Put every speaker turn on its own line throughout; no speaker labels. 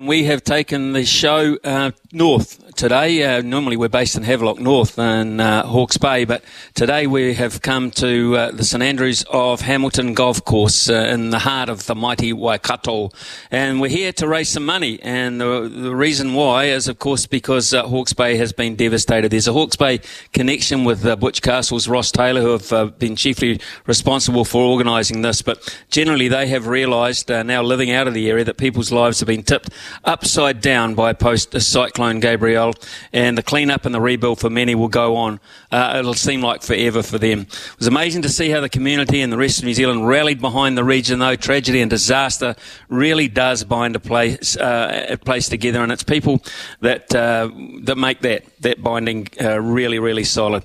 We have taken the show uh, north today. Uh, normally we're based in Havelock North in uh, Hawke's Bay, but today we have come to uh, the St Andrews of Hamilton Golf Course uh, in the heart of the mighty Waikato. And we're here to raise some money. And the, the reason why is, of course, because uh, Hawke's Bay has been devastated. There's a Hawke's Bay connection with Butch Castle's Ross Taylor, who have been chiefly responsible for organising this. But generally they have realised, now living out of the area, that people's lives have been tipped upside down by post Cyclone Gabrielle, and the clean-up and the rebuild for many will go on. Uh, it'll seem like forever for them. It was amazing to see how the community and the rest of New Zealand rallied behind the region, though. Tragedy and disaster really does bind a place, uh, a place together, and it's people that, uh, that make that, that binding uh, really, really solid.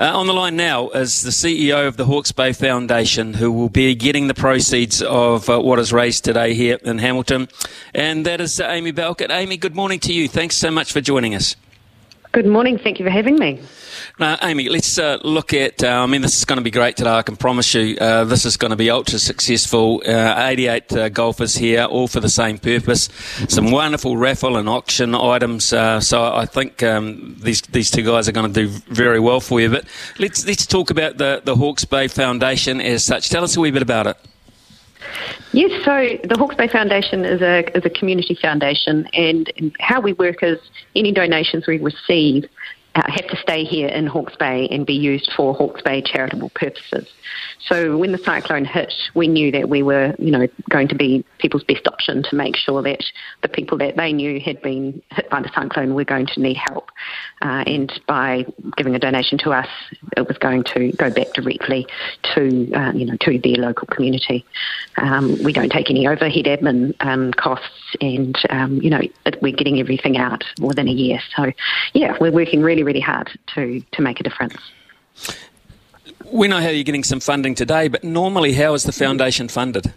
Uh, on the line now is the CEO of the Hawke's Bay Foundation, who will be getting the proceeds of uh, what is raised today here in Hamilton, and that is Amy Bowkett. Amy, good morning to you. Thanks so much for joining us.
Good morning. Thank you for having me.
Now, Amy, let's uh, look at. Uh, I mean, this is going to be great today. I can promise you, uh, this is going to be ultra successful. Uh, 88 uh, golfers here, all for the same purpose. Some wonderful raffle and auction items. Uh, so I think um, these these two guys are going to do very well for you. But let's let's talk about the the Hawke's Bay Foundation as such. Tell us a wee bit about it.
Yes, so the Hawke's Bay Foundation is a, is a community foundation, and, how we work is any donations we receive uh, have to stay here in Hawke's Bay and be used for Hawke's Bay charitable purposes. So when the cyclone hit, we knew that we were, you know, going to be people's best option to make sure that the people that they knew had been hit by the cyclone were going to need help. Uh, and by giving a donation to us, it was going to go back directly to, uh, you know, to their local community. Um, we don't take any overhead admin um, costs, and um, you know, we're getting everything out within a year. So, yeah, we're working really, really hard to to make a difference.
We know how you're getting some funding today, but normally, how is the foundation funded?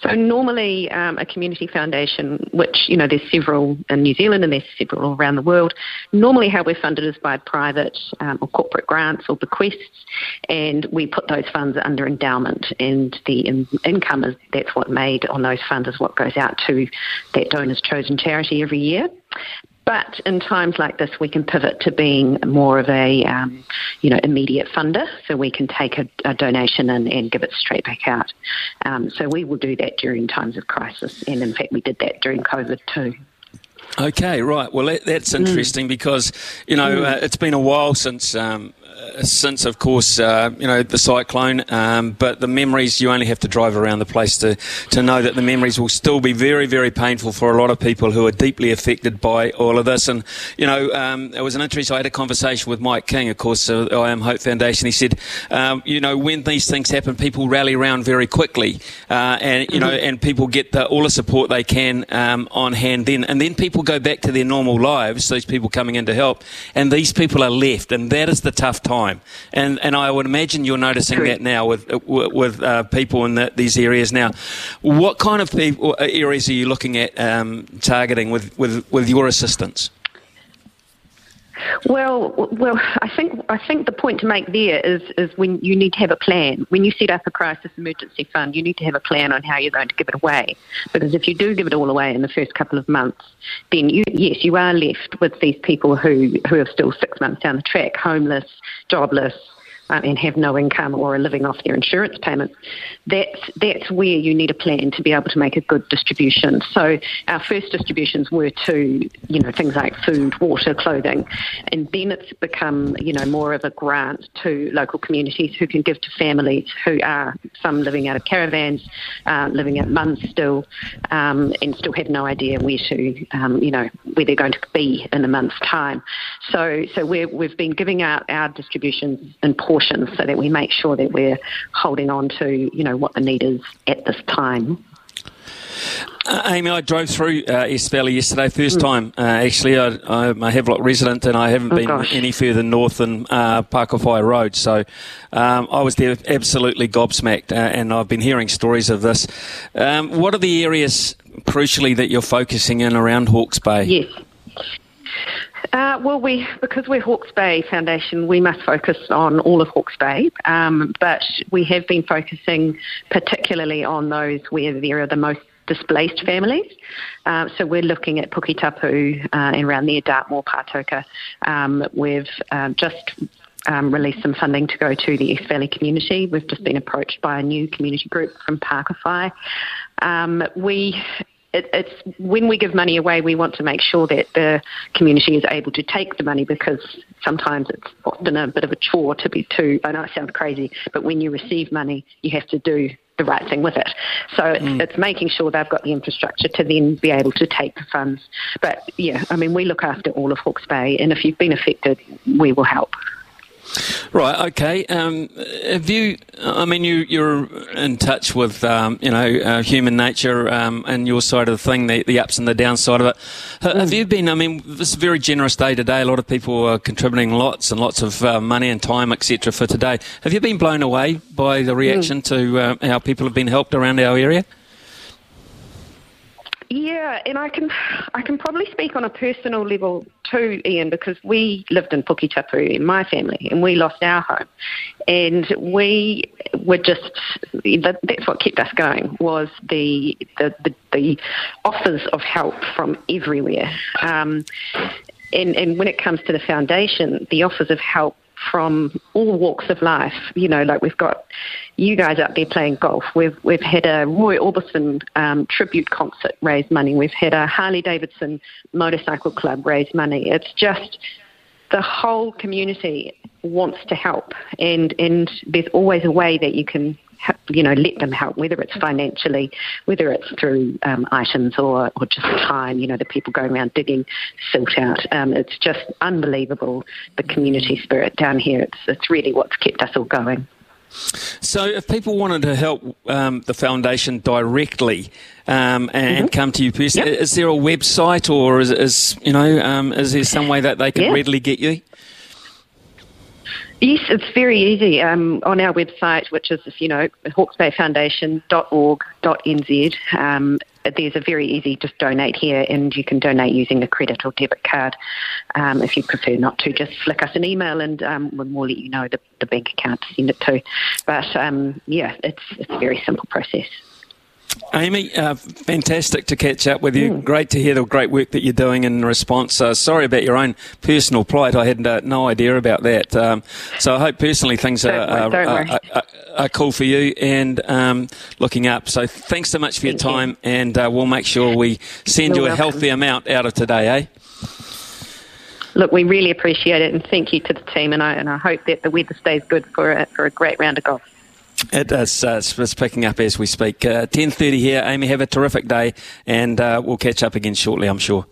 So normally, um, a community foundation, which you know there's several in New Zealand and there's several around the world. Normally, how we're funded is by private um, or corporate grants or bequests, and we put those funds under endowment, and the in- income is that's what made on those funds is what goes out to that donor's chosen charity every year. But in times like this, we can pivot to being more of a, um, you know, immediate funder. So we can take a, a donation and, and, give it straight back out. Um, so we will do that during times of crisis, and in fact, we did that during COVID too.
Okay, right. Well, that, that's mm. interesting mm. because you know mm. uh, it's been a while since um, since, of course, uh, you know the cyclone. Um, but the memories you only have to drive around the place to to know that the memories will still be very, very painful for a lot of people who are deeply affected by all of this. And you know, um, it was an interesting. I had a conversation with Mike King, of course, uh, I Am Hope Foundation. He said, um, you know, when these things happen, people rally around very quickly, uh, and you mm-hmm. know, and people get the, all the support they can um, on hand. Then, and then people go back to their normal lives. These people coming in to help, and these people are left, and that is the tough time. And and I would imagine you're noticing that now with with uh, people in the, these areas now. What kind of people, uh, areas are you looking at um, targeting with, with, with your assistance?
Well, well, I think I think the point to make there is is when you need to have a plan. When you set up a crisis emergency fund, you need to have a plan on how you're going to give it away. Because if you do give it all away in the first couple of months, then you, yes, you are left with these people who who are still six months down the track, homeless, jobless, um, and have no income or are living off their insurance payments, that's, that's where you need a plan to be able to make a good distribution. So our first distributions were to, you know, things like food, water, clothing, and then it's become, you know, more of a grant to local communities who can give to families who are some living out of caravans, uh, living at mums still, um, and still have no idea where to, um, you know, where they're going to be in a month's time. So, so we have been giving out our distributions in so that we make sure that we're holding on to, you know, what the need is at this time.
Uh, Amy, I drove through uh, East Valley yesterday, first mm. time uh, actually. I, am a Havelock resident and I haven't oh, been gosh. any further north than uh, Pakowhai Road. So um, I was there absolutely gobsmacked uh, and I've been hearing stories of this. Um, what are the areas, crucially, that you're focusing in around Hawke's Bay?
Yes. Uh, well, we because we're Hawke's Bay Foundation, we must focus on all of Hawke's Bay, um, but we have been focusing particularly on those where there are the most displaced families. Uh, so we're looking at Puketapu uh, and around there, Dartmoor, Patoka. Um, we've uh, just um, released some funding to go to the East Valley community. We've just been approached by a new community group from Pakowhai. Um, we it, it's when we give money away, we want to make sure that the community is able to take the money because sometimes it's often a bit of a chore to be too. I know it sounds crazy, but when you receive money, you have to do the right thing with it. So it's, mm. it's making sure they've got the infrastructure to then be able to take the funds. But yeah, I mean, we look after all of Hawke's Bay, and if you've been affected, we will help.
Right. Okay. Um, have you? I mean, you you're in touch with um, you know uh, human nature um, and your side of the thing, the, the ups and the downside of it. Mm. Have you been? I mean, this is a very generous day today. A lot of people are contributing lots and lots of uh, money and time, etc. For today. Have you been blown away by the reaction mm. to uh, how people have been helped around our area?
Yeah, and I can I can probably speak on a personal level too, Ian, because we lived in Puketapu in my family, and we lost our home, and we were just that's what kept us going was the the the, the offers of help from everywhere, um, and and when it comes to the foundation, the offers of help from all walks of life. You know, like we've got you guys out there playing golf. We've we've had a Roy Orbison um, tribute concert raise money. We've had a Harley Davidson motorcycle club raise money. It's just the whole community wants to help, and and there's always a way that you can you know, let them help, whether it's financially, whether it's through um, items or, or just time, you know, the people going around digging silt out. Um, it's just unbelievable, the community spirit down here. It's, it's really what's kept us all going.
So, if people wanted to help um, the foundation directly um, and, mm-hmm. come to you personally, yep. is there a website or is, is you know um, is there some way that they can yeah. readily get you?
Yes, it's very easy. Um, on our website, which is, you know, hawkesbayfoundation.org.nz, um, there's a very easy just donate here, and you can donate using a credit or debit card. Um, if you prefer not to, just flick us an email, and um, we'll let you know the, the bank account to send it to. But um, yeah, it's it's a very simple process.
Amy, uh, fantastic to catch up with you. Mm. Great to hear the great work that you're doing in response. Uh, sorry about your own personal plight. I had uh, no idea about that. Um, so I hope personally things are, are, are, are, cool for you and um, looking up. So thanks so much for Thank your time, you. and uh, we'll make sure we send You're you a welcome. healthy amount out of today, eh?
Look, we really appreciate it, and thank you to the team. And I and I hope that the weather stays good for a, for a great round of golf.
It is uh, it's picking up as we speak. Uh, 10.30 here. Amy, have a terrific day and uh, we'll catch up again shortly, I'm sure.